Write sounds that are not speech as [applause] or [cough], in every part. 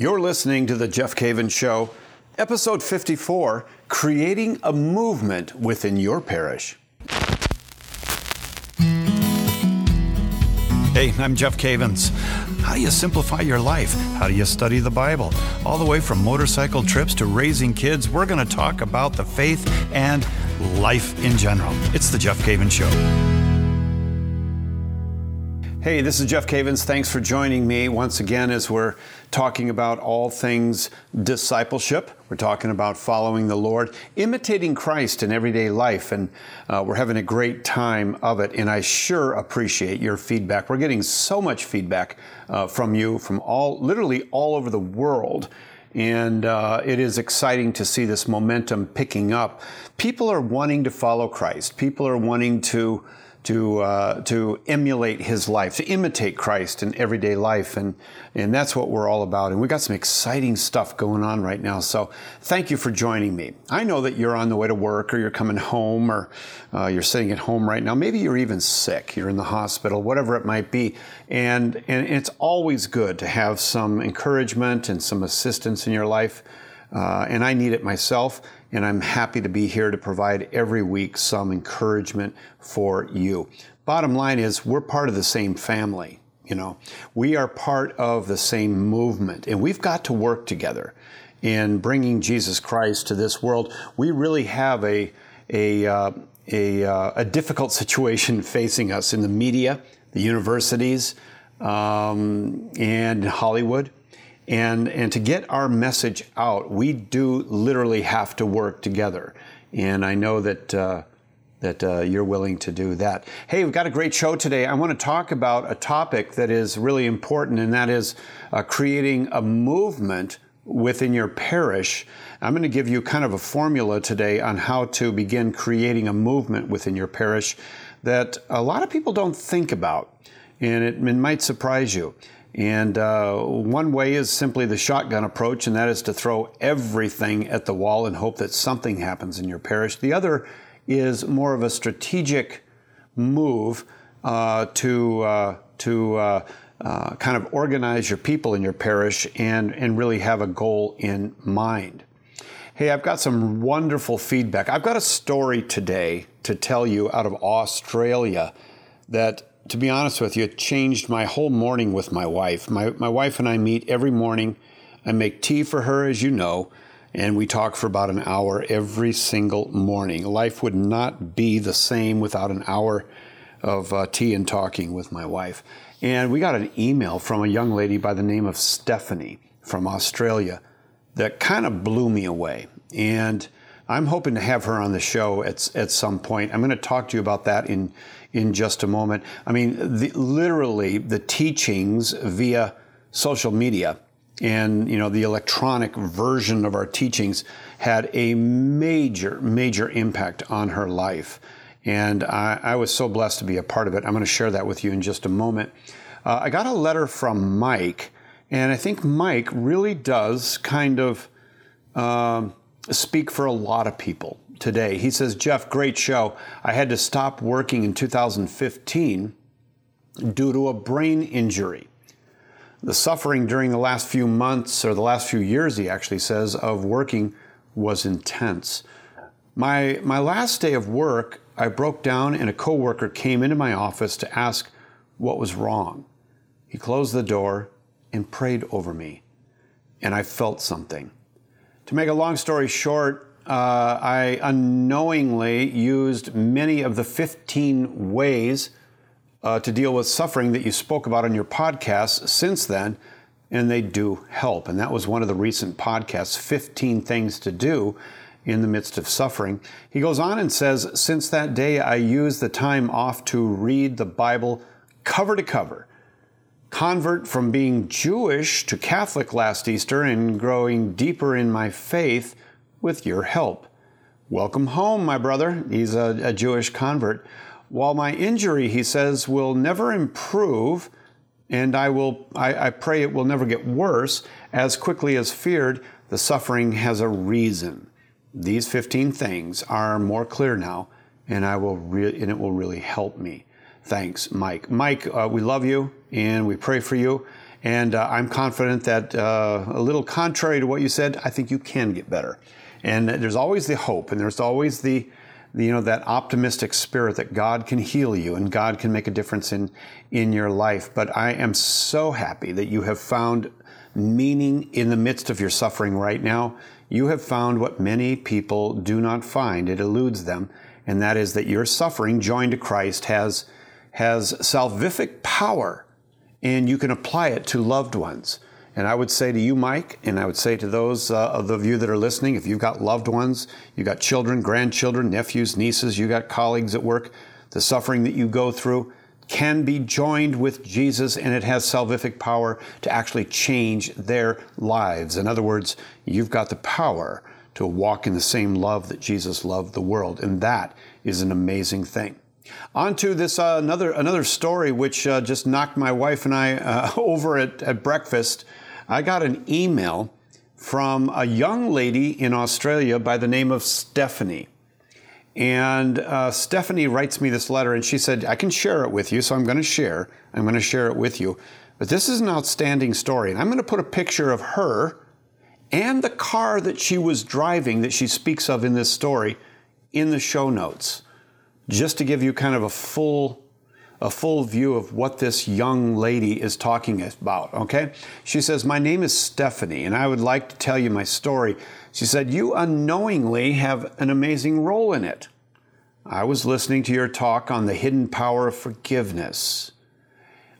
You're listening to The Jeff Cavins Show, episode 54 Creating a Movement Within Your Parish. Hey, I'm Jeff Cavins. How do you simplify your life? How do you study the Bible? All the way from motorcycle trips to raising kids, we're going to talk about the faith and life in general. It's The Jeff Cavins Show. Hey, this is Jeff Cavins. Thanks for joining me once again as we're talking about all things discipleship. We're talking about following the Lord, imitating Christ in everyday life, and uh, we're having a great time of it. And I sure appreciate your feedback. We're getting so much feedback uh, from you from all, literally all over the world. And uh, it is exciting to see this momentum picking up. People are wanting to follow Christ. People are wanting to to uh, to emulate his life, to imitate Christ in everyday life, and and that's what we're all about. And we got some exciting stuff going on right now. So thank you for joining me. I know that you're on the way to work, or you're coming home, or uh, you're sitting at home right now. Maybe you're even sick. You're in the hospital, whatever it might be. And and it's always good to have some encouragement and some assistance in your life. Uh, and I need it myself and I'm happy to be here to provide every week some encouragement for you. Bottom line is, we're part of the same family. You know, we are part of the same movement, and we've got to work together in bringing Jesus Christ to this world. We really have a a uh, a, uh, a, difficult situation [laughs] facing us in the media, the universities, um, and Hollywood. And, and to get our message out, we do literally have to work together. And I know that, uh, that uh, you're willing to do that. Hey, we've got a great show today. I want to talk about a topic that is really important, and that is uh, creating a movement within your parish. I'm going to give you kind of a formula today on how to begin creating a movement within your parish that a lot of people don't think about, and it, it might surprise you. And uh, one way is simply the shotgun approach, and that is to throw everything at the wall and hope that something happens in your parish. The other is more of a strategic move uh, to, uh, to uh, uh, kind of organize your people in your parish and, and really have a goal in mind. Hey, I've got some wonderful feedback. I've got a story today to tell you out of Australia that to be honest with you, it changed my whole morning with my wife. My, my wife and I meet every morning. I make tea for her, as you know, and we talk for about an hour every single morning. Life would not be the same without an hour of uh, tea and talking with my wife. And we got an email from a young lady by the name of Stephanie from Australia that kind of blew me away. And I'm hoping to have her on the show at, at some point. I'm going to talk to you about that in in just a moment. I mean, the, literally the teachings via social media and you know the electronic version of our teachings had a major major impact on her life. And I, I was so blessed to be a part of it. I'm going to share that with you in just a moment. Uh, i got a letter from mike and i think mike really does kind of um, speak for a lot of people today. He says, Jeff, great show. I had to stop working in 2015 due to a brain injury. The suffering during the last few months, or the last few years, he actually says, of working was intense. My, my last day of work, I broke down and a coworker came into my office to ask what was wrong. He closed the door and prayed over me, and I felt something. To make a long story short, uh, I unknowingly used many of the 15 ways uh, to deal with suffering that you spoke about on your podcast since then, and they do help. And that was one of the recent podcasts 15 Things to Do in the Midst of Suffering. He goes on and says, Since that day, I used the time off to read the Bible cover to cover. Convert from being Jewish to Catholic last Easter and growing deeper in my faith with your help. Welcome home, my brother. He's a, a Jewish convert. While my injury, he says, will never improve, and I will I, I pray it will never get worse as quickly as feared, the suffering has a reason. These 15 things are more clear now, and I will re- and it will really help me. Thanks, Mike. Mike, uh, we love you and we pray for you. And uh, I'm confident that uh, a little contrary to what you said, I think you can get better. And there's always the hope, and there's always the, you know that optimistic spirit that God can heal you and God can make a difference in in your life. But I am so happy that you have found meaning in the midst of your suffering right now. You have found what many people do not find. It eludes them, and that is that your suffering joined to Christ has has salvific power, and you can apply it to loved ones. And I would say to you, Mike, and I would say to those uh, of you that are listening, if you've got loved ones, you've got children, grandchildren, nephews, nieces, you've got colleagues at work, the suffering that you go through can be joined with Jesus and it has salvific power to actually change their lives. In other words, you've got the power to walk in the same love that Jesus loved the world. And that is an amazing thing. On to this uh, another another story which uh, just knocked my wife and I uh, [laughs] over at, at breakfast. I got an email from a young lady in Australia by the name of Stephanie. And uh, Stephanie writes me this letter, and she said, I can share it with you, so I'm going to share. I'm going to share it with you. But this is an outstanding story, and I'm going to put a picture of her and the car that she was driving that she speaks of in this story in the show notes, just to give you kind of a full a full view of what this young lady is talking about, okay? She says, My name is Stephanie, and I would like to tell you my story. She said, You unknowingly have an amazing role in it. I was listening to your talk on the hidden power of forgiveness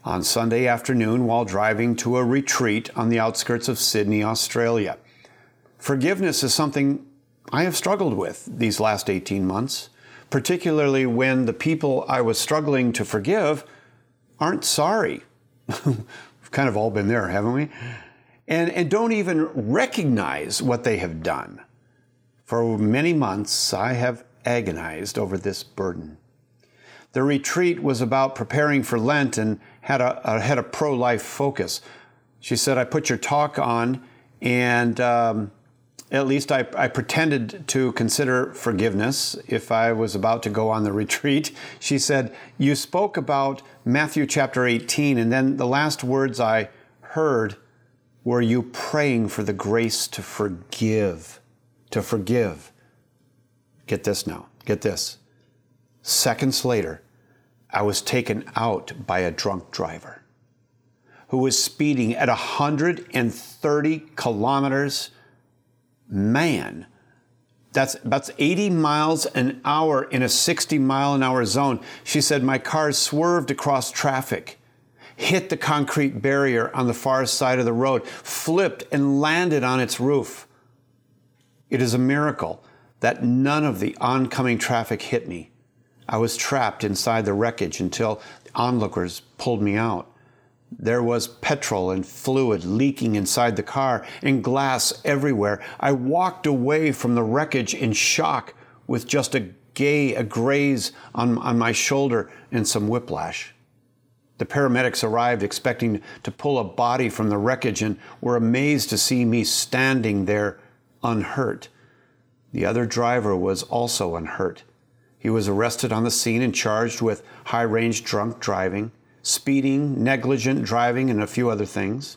on Sunday afternoon while driving to a retreat on the outskirts of Sydney, Australia. Forgiveness is something I have struggled with these last 18 months particularly when the people I was struggling to forgive aren't sorry. [laughs] We've kind of all been there, haven't we? And, and don't even recognize what they have done. For many months, I have agonized over this burden. The retreat was about preparing for Lent and had a, had a pro life focus. She said, I put your talk on, and um, at least I, I, pretended to consider forgiveness if I was about to go on the [laughs] retreat. She said, You spoke about Matthew chapter 18, and then the last words I heard were you praying for the grace to forgive. To forgive. Get this now, get this. Seconds later, I was taken out by a drunk driver who was speeding at 130 kilometers man. That's, that's 80 miles an hour in a 60 mile an hour zone. She said, My car swerved across traffic, hit the concrete barrier on the far side of the road, flipped, and landed on its roof. It is a miracle that none of the oncoming traffic hit me. I was trapped inside the wreckage until onlookers pulled me out. There was petrol and fluid leaking inside the car and glass everywhere. I walked away from the wreckage in shock with just a gay, a graze on, on my shoulder and some whiplash. The paramedics arrived expecting to pull a body from the wreckage and were amazed to see me standing there unhurt. The other driver was also unhurt. He was arrested on the scene and charged with high range drunk driving speeding, negligent driving, and a few other things.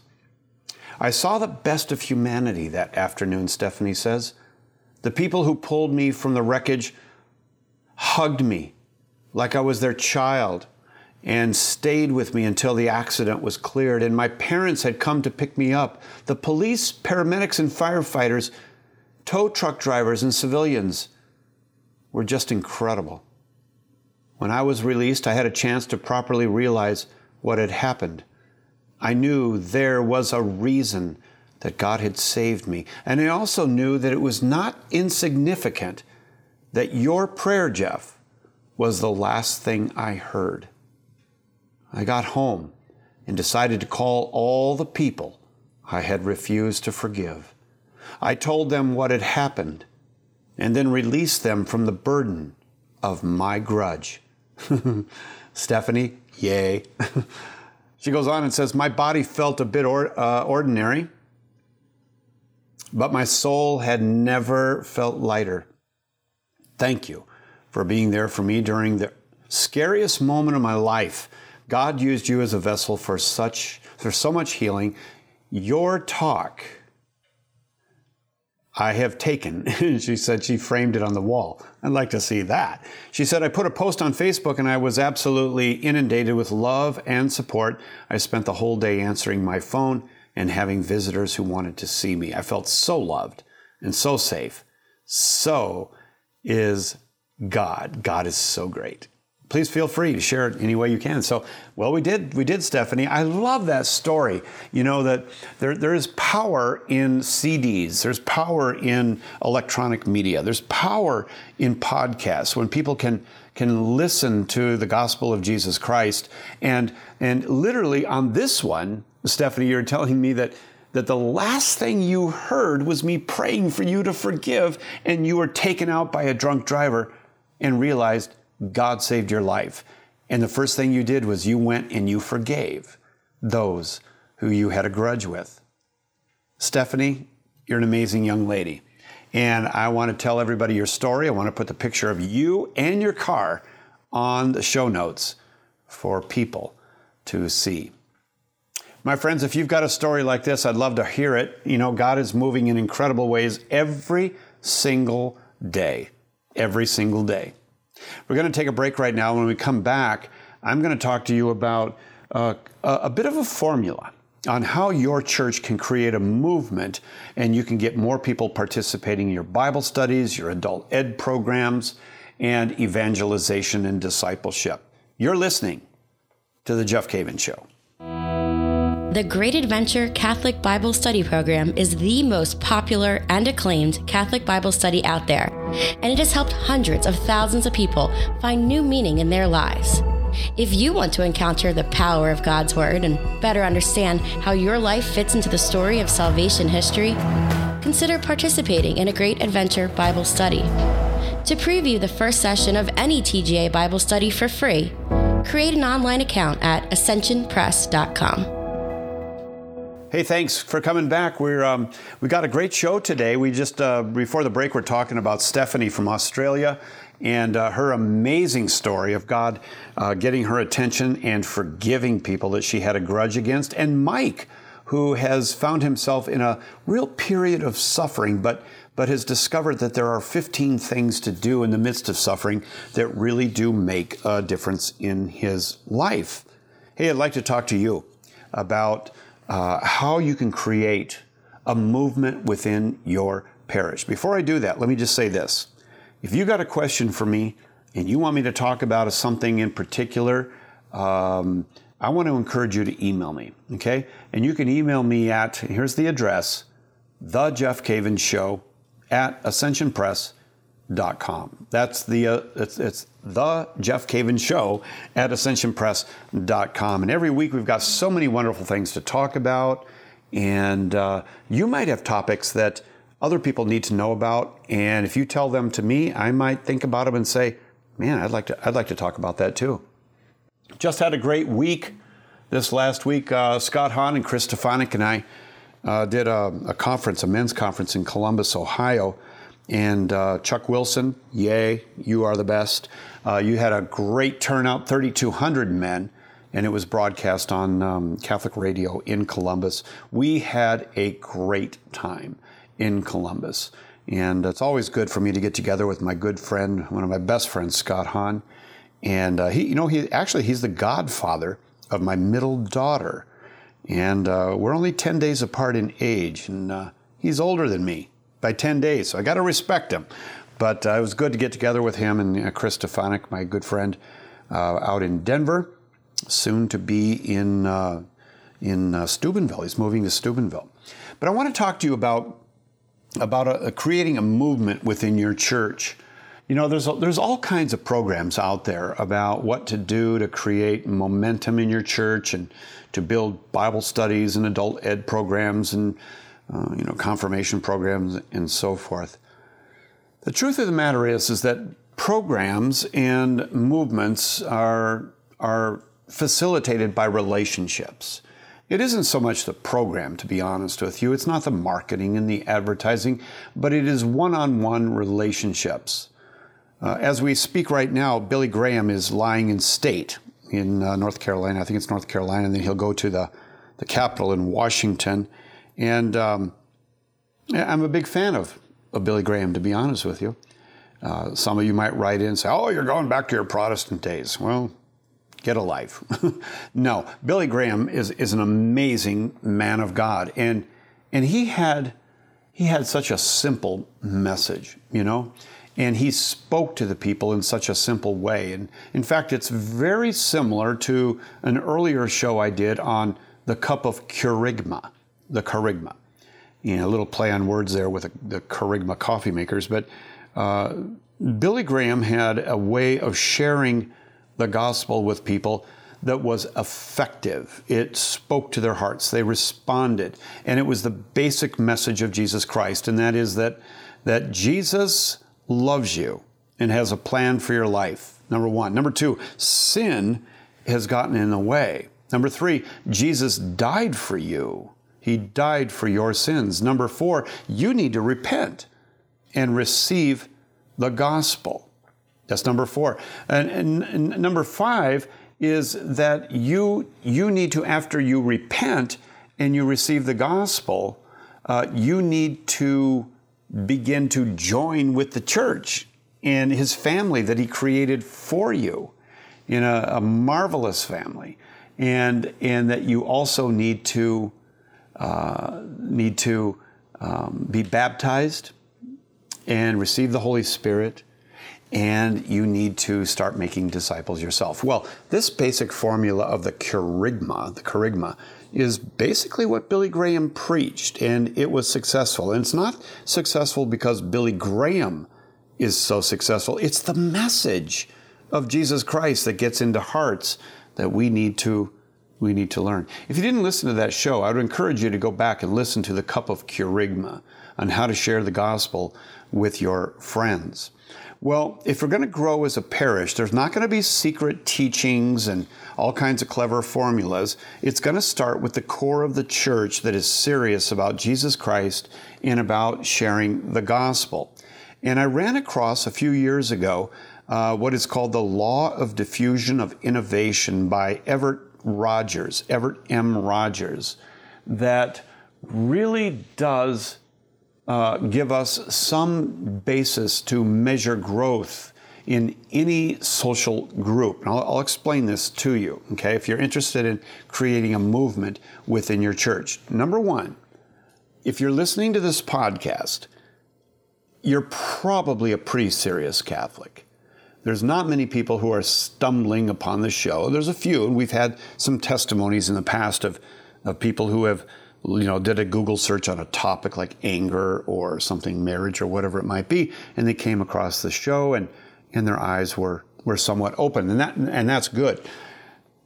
I saw the best of humanity that afternoon, Stephanie says. The people who pulled me from the wreckage hugged me like I was their child and stayed with me until the accident was cleared. And my parents had come to pick me up. The police, paramedics, and firefighters, tow truck drivers, and civilians were just incredible. When I was released, I had a chance to properly realize what had happened. I knew there was a reason that God had saved me. And I also knew that it was not insignificant that your prayer, Jeff, was the last thing I heard. I got home and decided to call all the people I had refused to forgive. I told them what had happened and then released them from the burden of my grudge. [laughs] Stephanie, yay. [laughs] she goes on and says, My body felt a bit or, uh, ordinary, but my soul had never felt lighter. Thank you for being there for me during the scariest moment of my life. God used you as a vessel for such for so much healing. Your talk I have taken. [laughs] she said she framed it on the wall. I'd like to see that. She said, I put a post on Facebook and I was absolutely inundated with love and support. I spent the whole day answering my phone and having visitors who wanted to see me. I felt so loved and so safe. So is God. God is so great please feel free to share it any way you can. So, well, we did, we did, Stephanie. I love that story. You know that there, there is power in CDs. There's power in electronic media. There's power in podcasts when people can can listen to the gospel of Jesus Christ. And and literally on this one, Stephanie, you're telling me that that the last thing you heard was me praying for you to forgive, and you were taken out by a drunk driver and realized God saved your life. And the first thing you did was you went and you forgave those who you had a grudge with. Stephanie, you're an amazing young lady. And I want to tell everybody your story. I want to put the picture of you and your car on the show notes for people to see. My friends, if you've got a story like this, I'd love to hear it. You know, God is moving in incredible ways every single day. Every single day. We're going to take a break right now. When we come back, I'm going to talk to you about uh, a bit of a formula on how your church can create a movement and you can get more people participating in your Bible studies, your adult ed programs, and evangelization and discipleship. You're listening to The Jeff Cavins Show. The Great Adventure Catholic Bible Study Program is the most popular and acclaimed Catholic Bible study out there, and it has helped hundreds of thousands of people find new meaning in their lives. If you want to encounter the power of God's Word and better understand how your life fits into the story of salvation history, consider participating in a Great Adventure Bible study. To preview the first session of any TGA Bible study for free, create an online account at ascensionpress.com. Hey, thanks for coming back. We're um, we got a great show today. We just uh, before the break, we're talking about Stephanie from Australia and uh, her amazing story of God uh, getting her attention and forgiving people that she had a grudge against, and Mike, who has found himself in a real period of suffering, but but has discovered that there are 15 things to do in the midst of suffering that really do make a difference in his life. Hey, I'd like to talk to you about uh, how you can create a movement within your parish. Before I do that, let me just say this. If you got a question for me and you want me to talk about something in particular, um, I want to encourage you to email me, okay? And you can email me at, here's the address, the Jeff Cavins Show at ascensionpress.com. That's the, uh, it's, it's the Jeff Cavins Show at ascensionpress.com. And every week we've got so many wonderful things to talk about. And uh, you might have topics that other people need to know about. And if you tell them to me, I might think about them and say, man, I'd like to, I'd like to talk about that too. Just had a great week this last week. Uh, Scott Hahn and Chris Stefanick and I uh, did a, a conference, a men's conference in Columbus, Ohio and uh, Chuck Wilson, yay, you are the best. Uh, you had a great turnout, 3,200 men, and it was broadcast on um, Catholic radio in Columbus. We had a great time in Columbus. And it's always good for me to get together with my good friend, one of my best friends, Scott Hahn. And uh, he, you know, he actually he's the godfather of my middle daughter, and uh, we're only ten days apart in age, and uh, he's older than me by 10 days. So I got to respect him. But uh, it was good to get together with him and uh, Chris Stefanick, my good friend, uh, out in Denver, soon to be in, uh, in uh, Steubenville. He's moving to Steubenville. But I want to talk to you about, about a, a creating a movement within your church. You know, there's, there's all kinds of programs out there about what to do to create momentum in your church and to build Bible studies and adult ed programs and uh, you know, confirmation programs and so forth. The truth of the matter is, is that programs and movements are, are facilitated by relationships. It isn't so much the program, to be honest with you. It's not the marketing and the advertising, but it is one on one relationships. Uh, as we speak right now, Billy Graham is lying in state in uh, North Carolina. I think it's North Carolina, and then he'll go to the the Capitol in Washington. And um, I'm a big fan of, of Billy Graham, to be honest with you. Uh, some of you might write in and say, "Oh, you're going back to your Protestant days." Well, get a life. [laughs] no, Billy Graham is is an amazing man of God, and and he had he had such a simple message, you know, and he spoke to the people in such a simple way. And in fact, it's very similar to an earlier show I did on the cup of kerygma, the kerygma. You know, a little play on words there with the kerygma coffee makers, but uh, Billy Graham had a way of sharing the gospel with people that was effective. It spoke to their hearts. They responded. And it was the basic message of Jesus Christ, and that is that, that Jesus loves you and has a plan for your life. Number one. Number two, sin has gotten in the way. Number three, Jesus died for you. He died for your sins. Number four, you need to repent and receive the gospel. That's number four. And, and, and, number five is that you, you need to, after you repent and you receive the gospel, uh, you need to begin to join with the church and his family that he created for you in a, a marvelous family. And, and that you also need to, uh, need to um, be baptized and receive the Holy Spirit, and you need to start making disciples yourself. Well, this basic formula of the kerygma, the kerygma, is basically what Billy Graham preached, and it was successful. And it's not successful because Billy Graham is so successful, it's the message of Jesus Christ that gets into hearts that we need to we need to learn. If you didn't listen to that show, I would encourage you to go back and listen to the cup of kerygma on how to share the gospel with your friends? Well, if we're going to grow as a parish, there's not going to be secret teachings and all kinds of clever formulas. It's going to start with the core of the church that is serious about Jesus Christ and about sharing the gospel. And I ran across a few years ago uh, what is called the Law of Diffusion of Innovation by Everett Rogers, Everett M. Rogers, that really does uh, give us some basis to measure growth in any social group. And I'll, I'll, explain this to you, okay, if you're interested in creating a movement within your church. Number one, if you're listening to this podcast, you're probably a pretty serious Catholic. There's not many people who are stumbling upon the show. There's a few, and we've had some testimonies in the past of, of people who have you know, did a Google search on a topic like anger or something, marriage or whatever it might be, and they came across the show and, and their eyes were, were somewhat open, and that and that's good.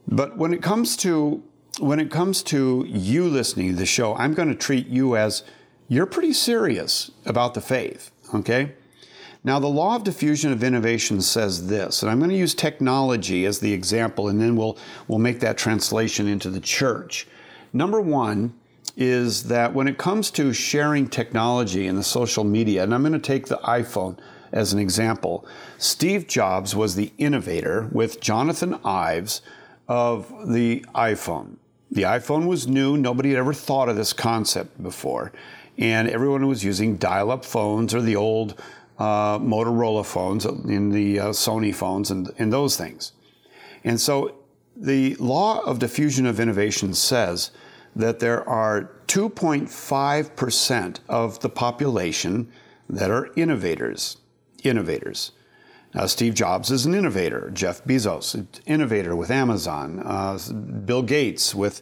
But when it comes to when it comes to you listening to the show, I'm going to treat you as you're pretty serious about the faith, okay? Now, the law of diffusion of innovation says this, and I'm going to use technology as the example, and then we'll, we'll make that translation into the church. Number one, is that when it comes to sharing technology and the social media, and I'm going to take the iPhone as an example, Steve Jobs was the innovator with Jonathan Ives of the iPhone. The iPhone was new, nobody had ever thought of this concept before, and everyone was using dial up phones or the old uh, Motorola phones in the uh, Sony phones and, and those things. And so the law of diffusion of innovation says that there are 2.5% of the population that are innovators. Innovators. Now, Steve Jobs is an innovator. Jeff Bezos, an innovator with Amazon. Uh, Bill Gates with,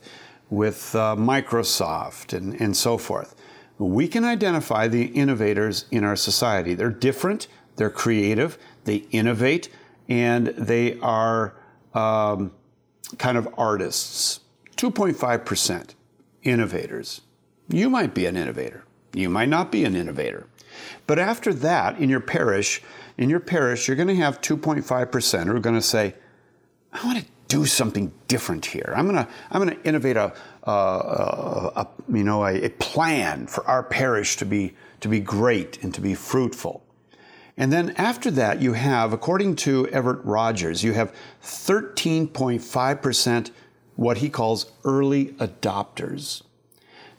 with uh, Microsoft and, and so forth. We can identify the innovators in our society. They're different, they're creative, they innovate, and they are um, kind of artists. 2.5% innovators. You might be an innovator. You might not be an innovator. But after that, in your parish, in your parish, you're going to have 2.5% who are going to say, I want to do something different here. I'm going to, I'm going to innovate a, a, a, you know, a, a plan for our parish to be, to be great and to be fruitful. And then after that, you have, according to Everett Rogers, you have 13.5% what he calls early adopters.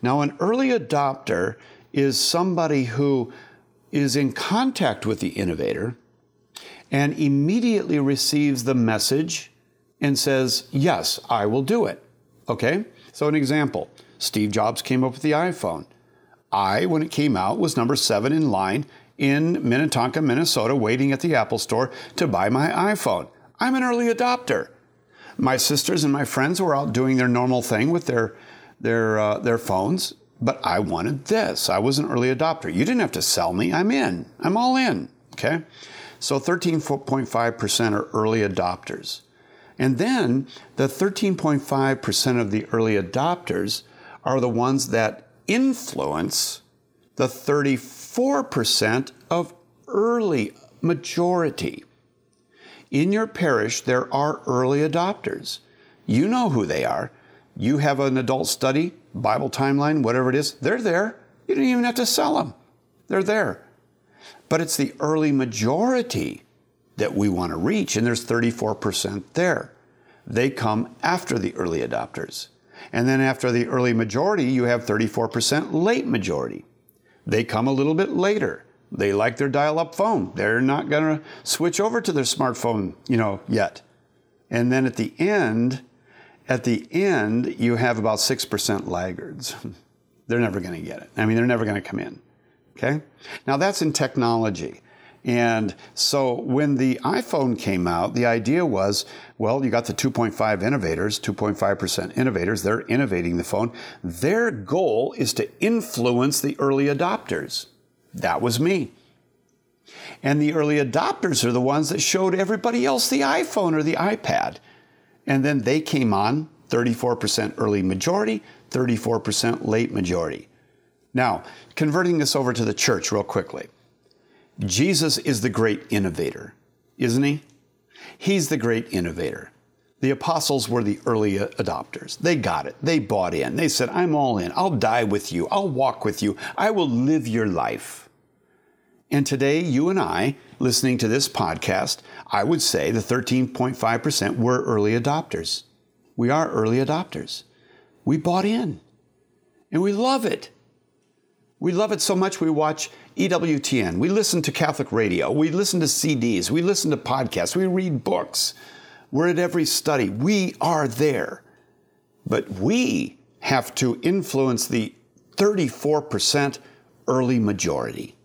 Now, an early adopter is somebody who is in contact with the innovator and immediately receives the message and says, Yes, I will do it. Okay? So, an example Steve Jobs came up with the iPhone. I, when it came out, was number seven in line in Minnetonka, Minnesota, waiting at the Apple store to buy my iPhone. I'm an early adopter. My sisters and my friends were out doing their normal thing with their, their, uh, their phones, but I wanted this. I was an early adopter. You didn't have to sell me. I'm in. I'm all in. Okay? So 13.5% are early adopters. And then the 13.5% of the early adopters are the ones that influence the 34% of early majority. In your parish, there are early adopters. You know who they are. You have an adult study, Bible timeline, whatever it is, they're there. You don't even have to sell them, they're there. But it's the early majority that we want to reach, and there's 34% there. They come after the early adopters. And then after the early majority, you have 34% late majority. They come a little bit later. They like their dial-up phone. They're not going to switch over to their smartphone, you know, yet. And then at the end, at the end, you have about 6% laggards. [laughs] they're never going to get it. I mean, they're never going to come in. Okay? Now that's in technology. And so when the iPhone came out, the idea was well, you got the 2.5 innovators, 2.5% innovators, they're innovating the phone. Their goal is to influence the early adopters. That was me. And the early adopters are the ones that showed everybody else the iPhone or the iPad. And then they came on 34% early majority, 34% late majority. Now, converting this over to the church real quickly. Jesus is the great innovator, isn't he? He's the great innovator. The apostles were the early adopters. They got it. They bought in. They said, I'm all in. I'll die with you. I'll walk with you. I will live your life. And today, you and I, listening to this podcast, I would say the 13.5% were early adopters. We are early adopters. We bought in and we love it. We love it so much we watch EWTN. We listen to Catholic radio. We listen to CDs. We listen to podcasts. We read books. We're at every study. We are there. But we have to influence the 34% early majority.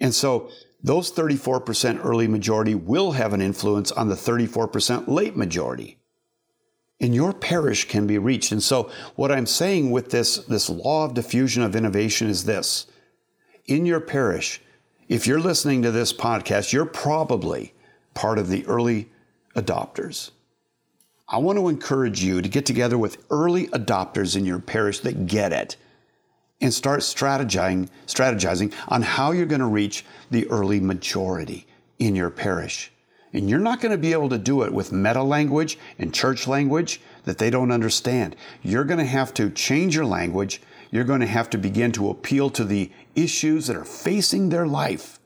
And so those 34% early majority will have an influence on the 34% late majority. And your parish can be reached. And so what I'm saying with this, this law of diffusion of innovation is this in your parish, if you're listening to this podcast, you're probably part of the early adopters. I want to encourage you to get together with early adopters in your parish that get it and start strategizing, strategizing on how you're going to reach the early majority in your parish. And you're not going to be able to do it with meta language and church language that they don't understand. You're going to have to change your language you're going to have to begin to appeal to the issues that are facing their life,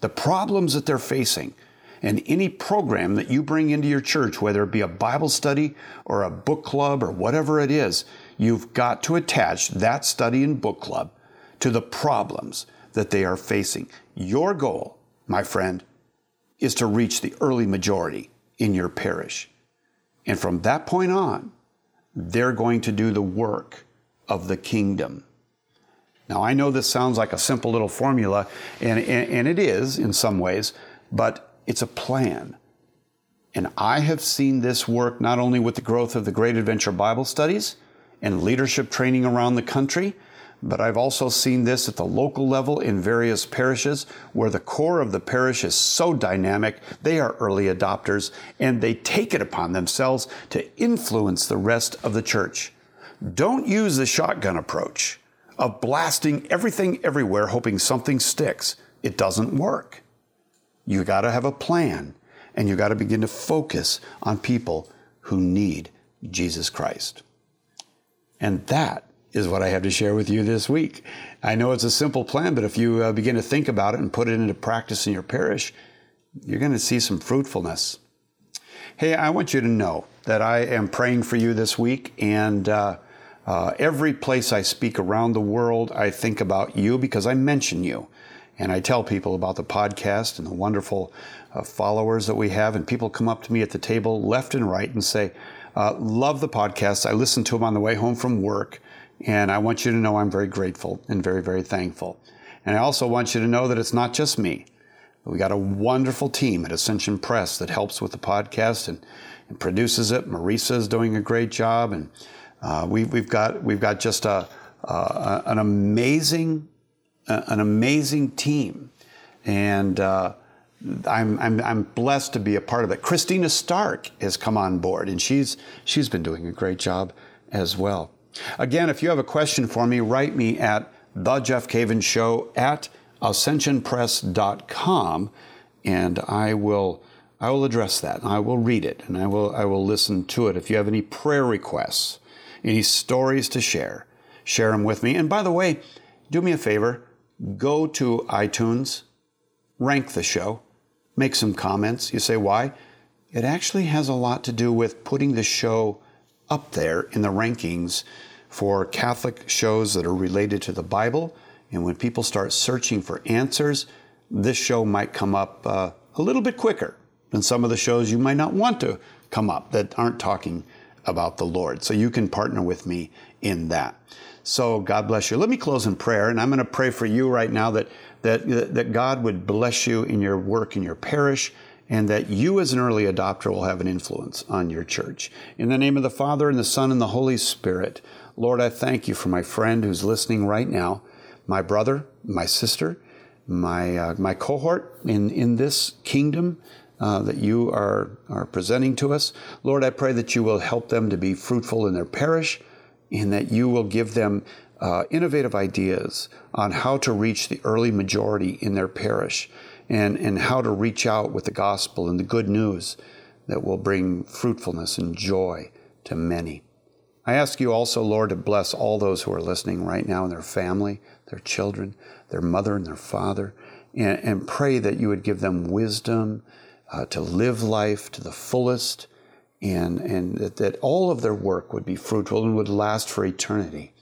the problems that they're facing. And any program that you bring into your church, whether it be a Bible study or a book club or whatever it is, you've got to attach that study and book club to the problems that they are facing. Your goal, my friend, is to reach the early majority in your parish. And from that point on, they're going to do the work of the kingdom. Now, I know this sounds like a simple little formula, and, and, and, it is in some ways, but it's a plan. And I have seen this work not only with the growth of the Great Adventure Bible studies and leadership training around the country, but I've also seen this at the local level in various parishes where the core of the parish is so dynamic, they are early adopters and they take it upon themselves to influence the rest of the church. Don't use the shotgun approach of blasting everything everywhere, hoping something sticks. It doesn't work. You got to have a plan and you got to begin to focus on people who need Jesus Christ. And that is what I have to share with you this week. I know it's a simple plan, but if you uh, begin to think about it and put it into practice in your parish, you're going to see some fruitfulness. Hey, I want you to know that I am praying for you this week, and uh, uh, every place I speak around the world, I think about you because I mention you. And I tell people about the podcast and the wonderful uh, followers that we have. And people come up to me at the table left and right and say, uh, Love the podcast. I listen to them on the way home from work. And I want you to know I'm very grateful and very, very thankful. And I also want you to know that it's not just me. We got a wonderful team at Ascension Press that helps with the podcast and, and produces it. Marisa is doing a great job, and uh, we, have got we've got just a, uh, an amazing uh, an amazing team, and uh, I'm, I'm, I'm blessed to be a part of it. Christina Stark has come on board, and she's she's been doing a great job as well. Again, if you have a question for me, write me at the Jeff Cavins Show at ascensionpress.com, and I will I will address that. I will read it, and I will I will listen to it. If you have any prayer requests, any stories to share, share them with me. And by the way, do me a favor, go to iTunes, rank the show, make some comments. You say why? It actually has a lot to do with putting the show up there in the rankings for Catholic shows that are related to the Bible. And when people start searching for answers, this show might come up uh, a little bit quicker than some of the shows you might not want to come up that aren't talking about the Lord. So you can partner with me in that. So God bless you. Let me close in prayer, and I'm going to pray for you right now that that that God would bless you in your work in your parish and that you as an early adopter will have an influence on your church. In the name of the Father and the Son and the Holy Spirit, Lord, I thank you for my friend who's listening right now, my brother, my sister, my, uh, my cohort in, in this kingdom uh, that you are, are presenting to us. Lord, I pray that you will help them to be fruitful in their parish and that you will give them uh, innovative ideas on how to reach the early majority in their parish and, and how to reach out with the gospel and the good news that will bring fruitfulness and joy to many. I ask you also, Lord, to bless all those who are listening right now and their family, their children, their mother and their father, and, and pray that you would give them wisdom uh, to live life to the fullest and, and that, that all of their work would be fruitful and would last for eternity.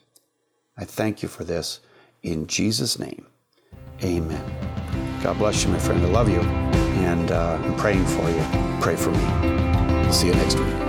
I thank you for this in Jesus' name. Amen. God bless you, my friend. I love you. And uh, I'm praying for you. Pray for me. See you next week.